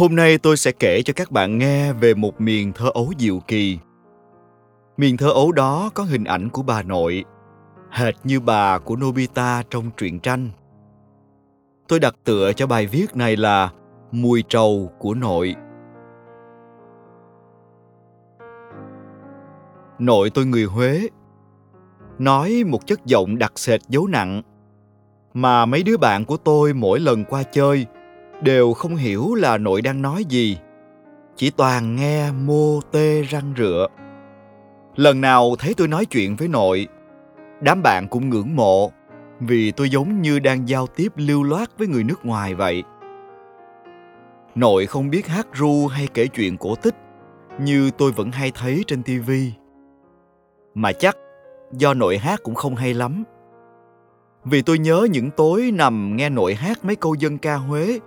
Hôm nay tôi sẽ kể cho các bạn nghe về một miền thơ ấu diệu kỳ. Miền thơ ấu đó có hình ảnh của bà nội, hệt như bà của Nobita trong truyện tranh. Tôi đặt tựa cho bài viết này là Mùi trầu của nội. Nội tôi người Huế, nói một chất giọng đặc sệt dấu nặng mà mấy đứa bạn của tôi mỗi lần qua chơi đều không hiểu là nội đang nói gì. Chỉ toàn nghe mô tê răng rựa. Lần nào thấy tôi nói chuyện với nội, đám bạn cũng ngưỡng mộ, vì tôi giống như đang giao tiếp lưu loát với người nước ngoài vậy. Nội không biết hát ru hay kể chuyện cổ tích, như tôi vẫn hay thấy trên tivi mà chắc, do nội hát cũng không hay lắm. Vì tôi nhớ những tối nằm nghe nội hát mấy câu dân ca huế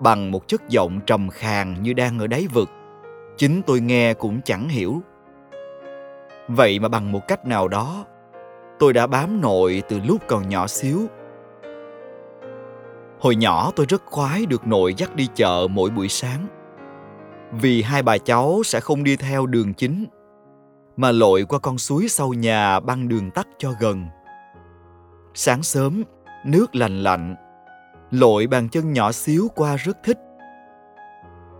bằng một chất giọng trầm khàn như đang ở đáy vực. Chính tôi nghe cũng chẳng hiểu. Vậy mà bằng một cách nào đó, tôi đã bám nội từ lúc còn nhỏ xíu. Hồi nhỏ tôi rất khoái được nội dắt đi chợ mỗi buổi sáng. Vì hai bà cháu sẽ không đi theo đường chính, mà lội qua con suối sau nhà băng đường tắt cho gần. Sáng sớm, nước lành lạnh lội bàn chân nhỏ xíu qua rất thích.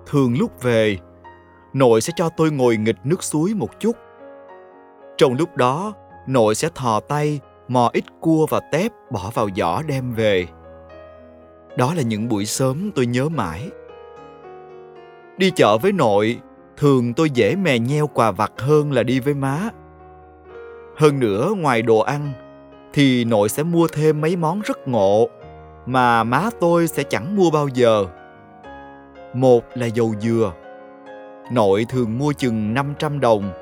Thường lúc về, nội sẽ cho tôi ngồi nghịch nước suối một chút. Trong lúc đó, nội sẽ thò tay, mò ít cua và tép bỏ vào giỏ đem về. Đó là những buổi sớm tôi nhớ mãi. Đi chợ với nội, thường tôi dễ mè nheo quà vặt hơn là đi với má. Hơn nữa, ngoài đồ ăn, thì nội sẽ mua thêm mấy món rất ngộ mà má tôi sẽ chẳng mua bao giờ. Một là dầu dừa. Nội thường mua chừng 500 đồng,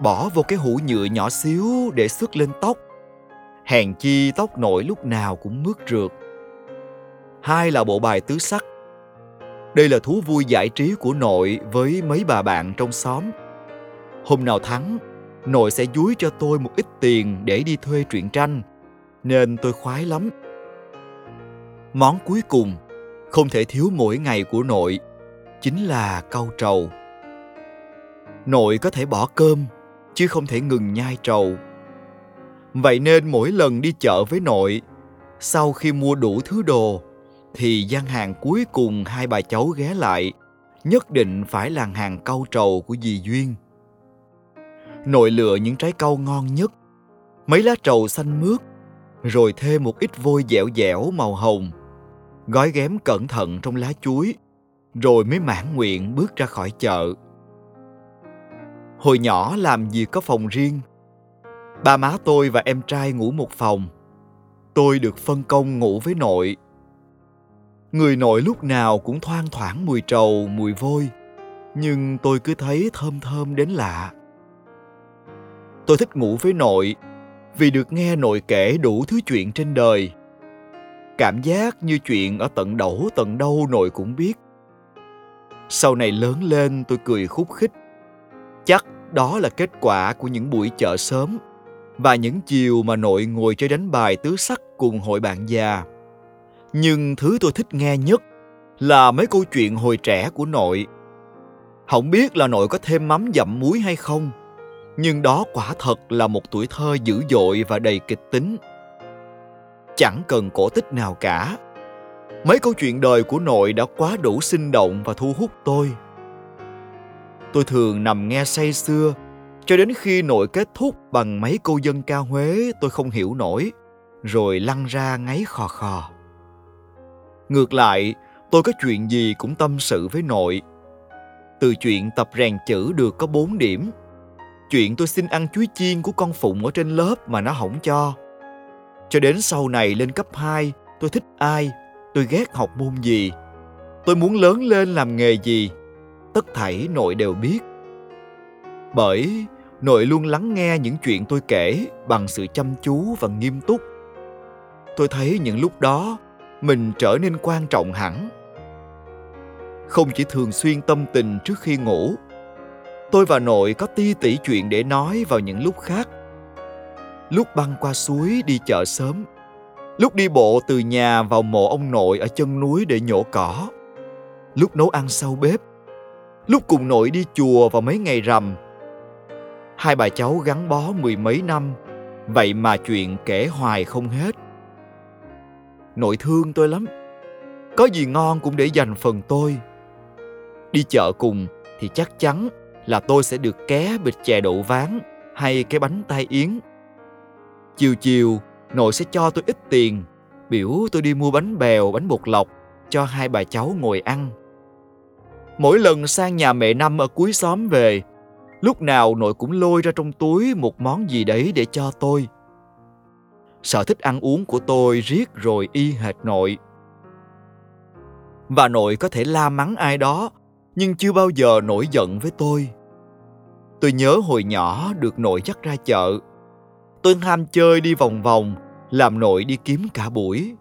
bỏ vô cái hũ nhựa nhỏ xíu để xức lên tóc. Hèn chi tóc nội lúc nào cũng mướt rượt. Hai là bộ bài tứ sắc. Đây là thú vui giải trí của nội với mấy bà bạn trong xóm. Hôm nào thắng, nội sẽ dúi cho tôi một ít tiền để đi thuê truyện tranh, nên tôi khoái lắm món cuối cùng không thể thiếu mỗi ngày của nội, chính là cau trầu. Nội có thể bỏ cơm, chứ không thể ngừng nhai trầu. Vậy nên mỗi lần đi chợ với nội, sau khi mua đủ thứ đồ, thì gian hàng cuối cùng hai bà cháu ghé lại, nhất định phải là hàng cau trầu của dì duyên. Nội lựa những trái cau ngon nhất, mấy lá trầu xanh mướt, rồi thêm một ít vôi dẻo dẻo màu hồng gói ghém cẩn thận trong lá chuối, rồi mới mãn nguyện bước ra khỏi chợ. Hồi nhỏ làm gì có phòng riêng. Ba má tôi và em trai ngủ một phòng. Tôi được phân công ngủ với nội. Người nội lúc nào cũng thoang thoảng mùi trầu, mùi vôi, nhưng tôi cứ thấy thơm thơm đến lạ. Tôi thích ngủ với nội vì được nghe nội kể đủ thứ chuyện trên đời cảm giác như chuyện ở tận đầu tận đâu nội cũng biết. Sau này lớn lên, tôi cười khúc khích. Chắc đó là kết quả của những buổi chợ sớm và những chiều mà nội ngồi chơi đánh bài tứ sắc cùng hội bạn già. Nhưng thứ tôi thích nghe nhất là mấy câu chuyện hồi trẻ của nội. Không biết là nội có thêm mắm dặm muối hay không, nhưng đó quả thật là một tuổi thơ dữ dội và đầy kịch tính chẳng cần cổ tích nào cả. Mấy câu chuyện đời của nội đã quá đủ sinh động và thu hút tôi. Tôi thường nằm nghe say sưa, cho đến khi nội kết thúc bằng mấy câu dân ca huế, tôi không hiểu nổi, rồi lăn ra ngáy khò khò. Ngược lại, tôi có chuyện gì cũng tâm sự với nội. Từ chuyện tập rèn chữ được có 4 điểm. Chuyện tôi xin ăn chuối chiên của con phụng ở trên lớp mà nó hỏng cho cho đến sau này lên cấp 2, tôi thích ai, tôi ghét học môn gì, tôi muốn lớn lên làm nghề gì, tất thảy nội đều biết. Bởi nội luôn lắng nghe những chuyện tôi kể bằng sự chăm chú và nghiêm túc. Tôi thấy những lúc đó mình trở nên quan trọng hẳn. Không chỉ thường xuyên tâm tình trước khi ngủ, tôi và nội có ti tỉ chuyện để nói vào những lúc khác lúc băng qua suối đi chợ sớm, lúc đi bộ từ nhà vào mộ ông nội ở chân núi để nhổ cỏ. lúc nấu ăn sau bếp, lúc cùng nội đi chùa vào mấy ngày rằm. Hai bà cháu gắn bó mười mấy năm, vậy mà chuyện kể hoài không hết. Nội thương tôi lắm, có gì ngon cũng để dành phần tôi. Đi chợ cùng thì chắc chắn là tôi sẽ được ké bịch chè đậu ván hay cái bánh tai yến. Chiều chiều, nội sẽ cho tôi ít tiền, biểu tôi đi mua bánh bèo, bánh bột lọc cho hai bà cháu ngồi ăn. Mỗi lần sang nhà mẹ năm ở cuối xóm về, lúc nào nội cũng lôi ra trong túi một món gì đấy để cho tôi. Sở thích ăn uống của tôi riết rồi y hệt nội. Và nội có thể la mắng ai đó, nhưng chưa bao giờ nổi giận với tôi. Tôi nhớ hồi nhỏ được nội dắt ra chợ. Tôi ham chơi đi vòng vòng, làm nội đi kiếm cả buổi.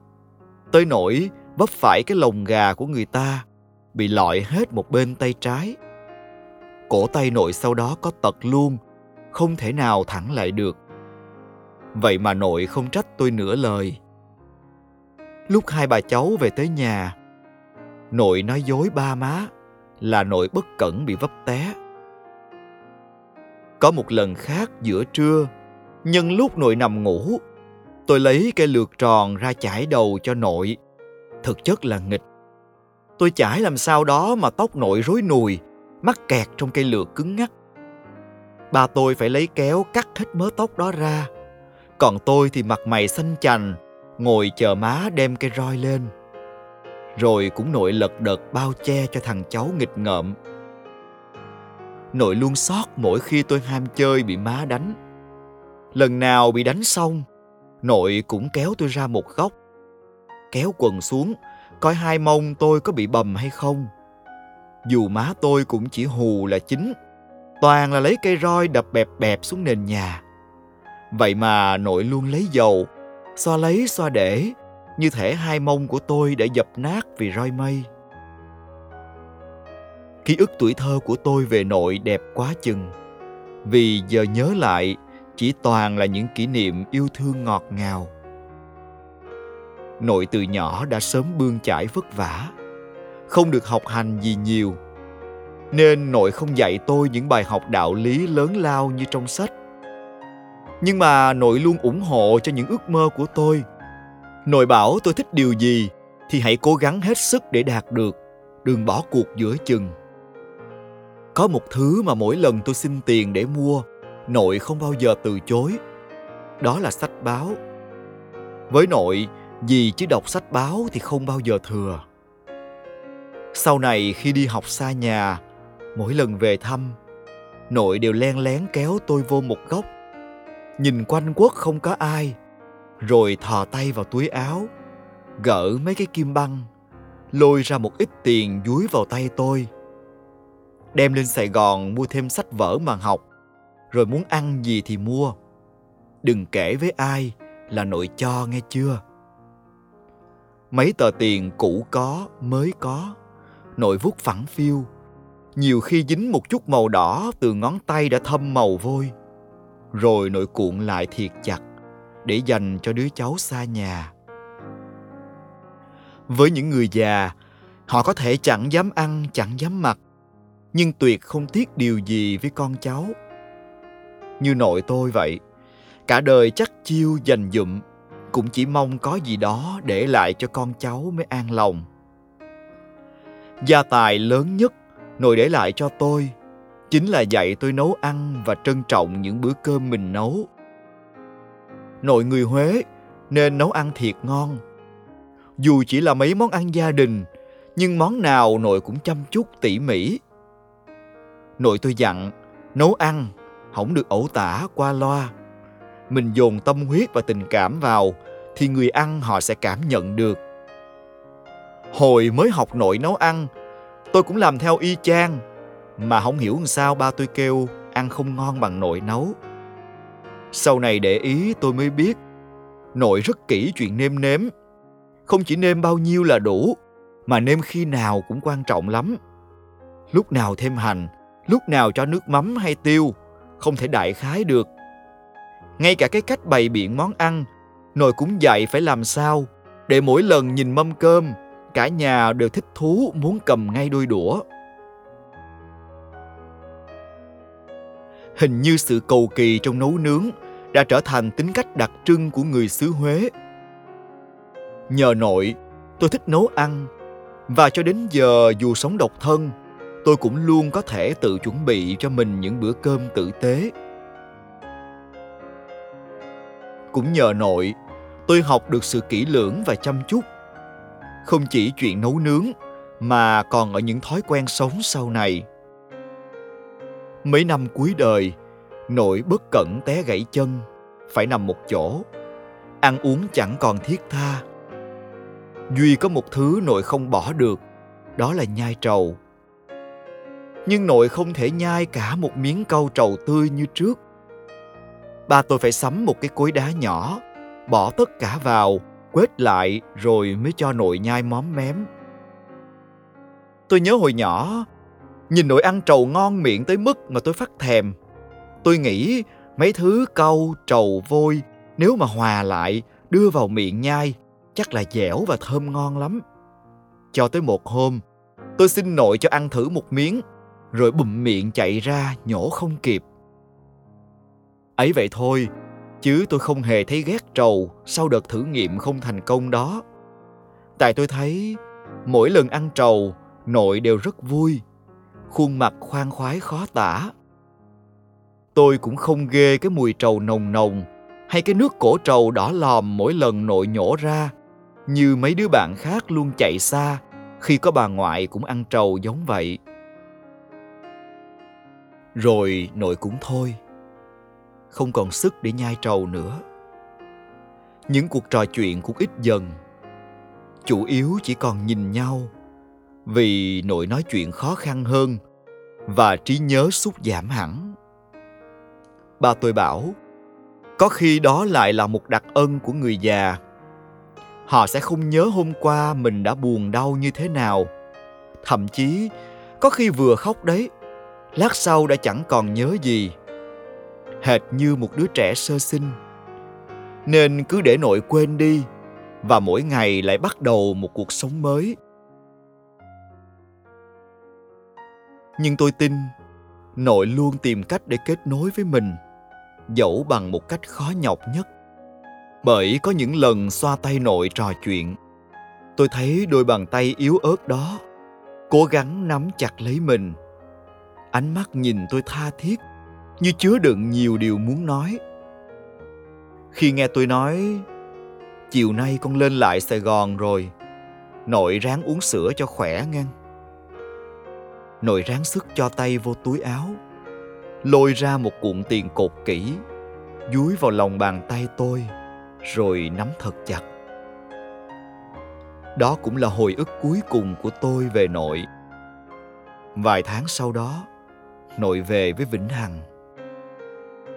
Tới nỗi vấp phải cái lồng gà của người ta, bị lọi hết một bên tay trái. Cổ tay nội sau đó có tật luôn, không thể nào thẳng lại được. Vậy mà nội không trách tôi nửa lời. Lúc hai bà cháu về tới nhà, nội nói dối ba má là nội bất cẩn bị vấp té. Có một lần khác giữa trưa, nhân lúc nội nằm ngủ, tôi lấy cây lược tròn ra chải đầu cho nội. Thực chất là nghịch. Tôi chải làm sao đó mà tóc nội rối nùi, mắc kẹt trong cây lược cứng ngắc. Ba tôi phải lấy kéo cắt hết mớ tóc đó ra. Còn tôi thì mặt mày xanh chành, ngồi chờ má đem cây roi lên. Rồi cũng nội lật đật bao che cho thằng cháu nghịch ngợm nội luôn sót mỗi khi tôi ham chơi bị má đánh lần nào bị đánh xong, nội cũng kéo tôi ra một góc. Kéo quần xuống, coi hai mông tôi có bị bầm hay không. Dù má tôi cũng chỉ hù là chính, toàn là lấy cây roi đập bẹp bẹp xuống nền nhà. Vậy mà nội luôn lấy dầu, xoa lấy xoa để, như thể hai mông của tôi đã dập nát vì roi mây. Ký ức tuổi thơ của tôi về nội đẹp quá chừng, vì giờ nhớ lại chỉ toàn là những kỷ niệm yêu thương ngọt ngào. Nội từ nhỏ đã sớm bươn chải vất vả, không được học hành gì nhiều, nên nội không dạy tôi những bài học đạo lý lớn lao như trong sách. Nhưng mà nội luôn ủng hộ cho những ước mơ của tôi. Nội bảo tôi thích điều gì thì hãy cố gắng hết sức để đạt được, đừng bỏ cuộc giữa chừng. Có một thứ mà mỗi lần tôi xin tiền để mua nội không bao giờ từ chối. Đó là sách báo. Với nội gì chứ đọc sách báo thì không bao giờ thừa. Sau này khi đi học xa nhà mỗi lần về thăm nội đều len lén kéo tôi vô một góc. Nhìn quanh quất không có ai rồi thò tay vào túi áo gỡ mấy cái kim băng lôi ra một ít tiền dúi vào tay tôi đem lên Sài Gòn mua thêm sách vở mà học, rồi muốn ăn gì thì mua. Đừng kể với ai là nội cho nghe chưa. Mấy tờ tiền cũ có, mới có, nội vuốt phẳng phiu, nhiều khi dính một chút màu đỏ từ ngón tay đã thâm màu vôi. Rồi nội cuộn lại thiệt chặt để dành cho đứa cháu xa nhà. Với những người già, họ có thể chẳng dám ăn, chẳng dám mặc, nhưng tuyệt không tiếc điều gì với con cháu như nội tôi vậy. Cả đời chắc chiêu dành dụm cũng chỉ mong có gì đó để lại cho con cháu mới an lòng. Gia tài lớn nhất nội để lại cho tôi chính là dạy tôi nấu ăn và trân trọng những bữa cơm mình nấu. Nội người huế nên nấu ăn thiệt ngon. Dù chỉ là mấy món ăn gia đình nhưng món nào nội cũng chăm chút tỉ mỉ. Nội tôi dặn, nấu ăn, không được ẩu tả qua loa. Mình dồn tâm huyết và tình cảm vào, thì người ăn họ sẽ cảm nhận được. Hồi mới học nội nấu ăn, tôi cũng làm theo y chang, mà không hiểu làm sao ba tôi kêu ăn không ngon bằng nội nấu. Sau này để ý tôi mới biết, nội rất kỹ chuyện nêm nếm. Không chỉ nêm bao nhiêu là đủ, mà nêm khi nào cũng quan trọng lắm. Lúc nào thêm hành, lúc nào cho nước mắm hay tiêu không thể đại khái được ngay cả cái cách bày biện món ăn nội cũng dạy phải làm sao để mỗi lần nhìn mâm cơm cả nhà đều thích thú muốn cầm ngay đôi đũa. Hình như sự cầu kỳ trong nấu nướng đã trở thành tính cách đặc trưng của người xứ Huế. Nhờ nội, tôi thích nấu ăn và cho đến giờ dù sống độc thân, tôi cũng luôn có thể tự chuẩn bị cho mình những bữa cơm tử tế. Cũng nhờ nội, tôi học được sự kỹ lưỡng và chăm chút. Không chỉ chuyện nấu nướng mà còn ở những thói quen sống sau này. Mấy năm cuối đời, nội bất cẩn té gãy chân, phải nằm một chỗ. Ăn uống chẳng còn thiết tha. Duy có một thứ nội không bỏ được, đó là nhai trầu. Nhưng nội không thể nhai cả một miếng câu trầu tươi như trước. Ba tôi phải sắm một cái cối đá nhỏ, bỏ tất cả vào, quết lại rồi mới cho nội nhai móm mém. Tôi nhớ hồi nhỏ, nhìn nội ăn trầu ngon miệng tới mức mà tôi phát thèm. Tôi nghĩ mấy thứ câu, trầu, vôi nếu mà hòa lại đưa vào miệng nhai chắc là dẻo và thơm ngon lắm. Cho tới một hôm, tôi xin nội cho ăn thử một miếng, rồi bụm miệng chạy ra nhổ không kịp. Ấy vậy thôi, chứ tôi không hề thấy ghét trầu sau đợt thử nghiệm không thành công đó. Tại tôi thấy mỗi lần ăn trầu, nội đều rất vui, khuôn mặt khoan khoái khó tả. Tôi cũng không ghê cái mùi trầu nồng nồng hay cái nước cổ trầu đỏ lòm mỗi lần nội nhổ ra như mấy đứa bạn khác luôn chạy xa khi có bà ngoại cũng ăn trầu giống vậy. Rồi nội cũng thôi, không còn sức để nhai trầu nữa. Những cuộc trò chuyện cũng ít dần. Chủ yếu chỉ còn nhìn nhau vì nội nói chuyện khó khăn hơn và trí nhớ sút giảm hẳn. Ba tôi bảo, có khi đó lại là một đặc ân của người già họ sẽ không nhớ hôm qua mình đã buồn đau như thế nào thậm chí có khi vừa khóc đấy lát sau đã chẳng còn nhớ gì. Hệt như một đứa trẻ sơ sinh. Nên cứ để nội quên đi, và mỗi ngày lại bắt đầu một cuộc sống mới. Nhưng tôi tin, nội luôn tìm cách để kết nối với mình, dẫu bằng một cách khó nhọc nhất. Bởi có những lần xoa tay nội trò chuyện, tôi thấy đôi bàn tay yếu ớt đó cố gắng nắm chặt lấy mình ánh mắt nhìn tôi tha thiết, như chứa đựng nhiều điều muốn nói. Khi nghe tôi nói, chiều nay con lên lại sài gòn rồi, nội ráng uống sữa cho khỏe ngang nội ráng sức cho tay vô túi áo, lôi ra một cuộn tiền cột kỹ, dúi vào lòng bàn tay tôi, rồi nắm thật chặt. Đó cũng là hồi ức cuối cùng của tôi về nội. Vài tháng sau đó nội về với vĩnh hằng.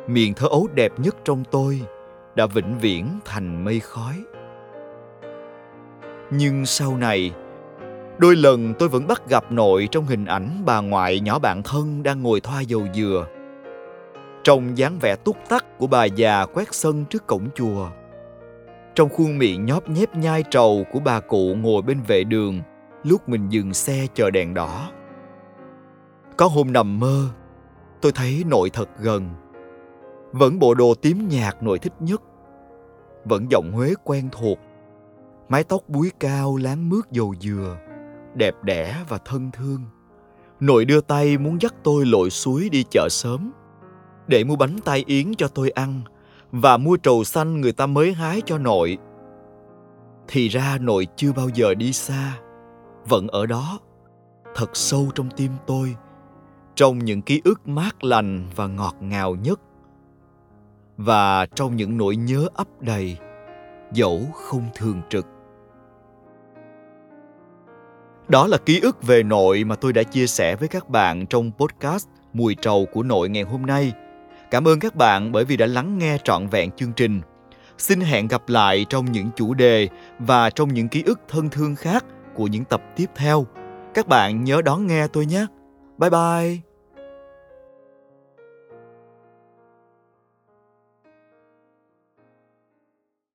Miền thơ ấu đẹp nhất trong tôi đã vĩnh viễn thành mây khói. Nhưng sau này, đôi lần tôi vẫn bắt gặp nội trong hình ảnh bà ngoại nhỏ bạn thân đang ngồi thoa dầu dừa. Trong dáng vẻ túc tắc của bà già quét sân trước cổng chùa. Trong khuôn miệng nhóp nhép nhai trầu của bà cụ ngồi bên vệ đường, lúc mình dừng xe chờ đèn đỏ. Có hôm nằm mơ, tôi thấy nội thật gần. Vẫn bộ đồ tím nhạt nội thích nhất. Vẫn giọng Huế quen thuộc. Mái tóc búi cao láng mướt dầu dừa, đẹp đẽ và thân thương. Nội đưa tay muốn dắt tôi lội suối đi chợ sớm để mua bánh tai yến cho tôi ăn và mua trầu xanh người ta mới hái cho nội. Thì ra nội chưa bao giờ đi xa, vẫn ở đó, thật sâu trong tim tôi, trong những ký ức mát lành và ngọt ngào nhất. Và trong những nỗi nhớ ấp đầy, dẫu không thường trực. Đó là ký ức về nội mà tôi đã chia sẻ với các bạn trong podcast Mùi trầu của nội ngày hôm nay – Cảm ơn các bạn bởi vì đã lắng nghe trọn vẹn chương trình. Xin hẹn gặp lại trong những chủ đề và trong những ký ức thân thương khác của những tập tiếp theo. Các bạn nhớ đón nghe tôi nhé. Bye bye.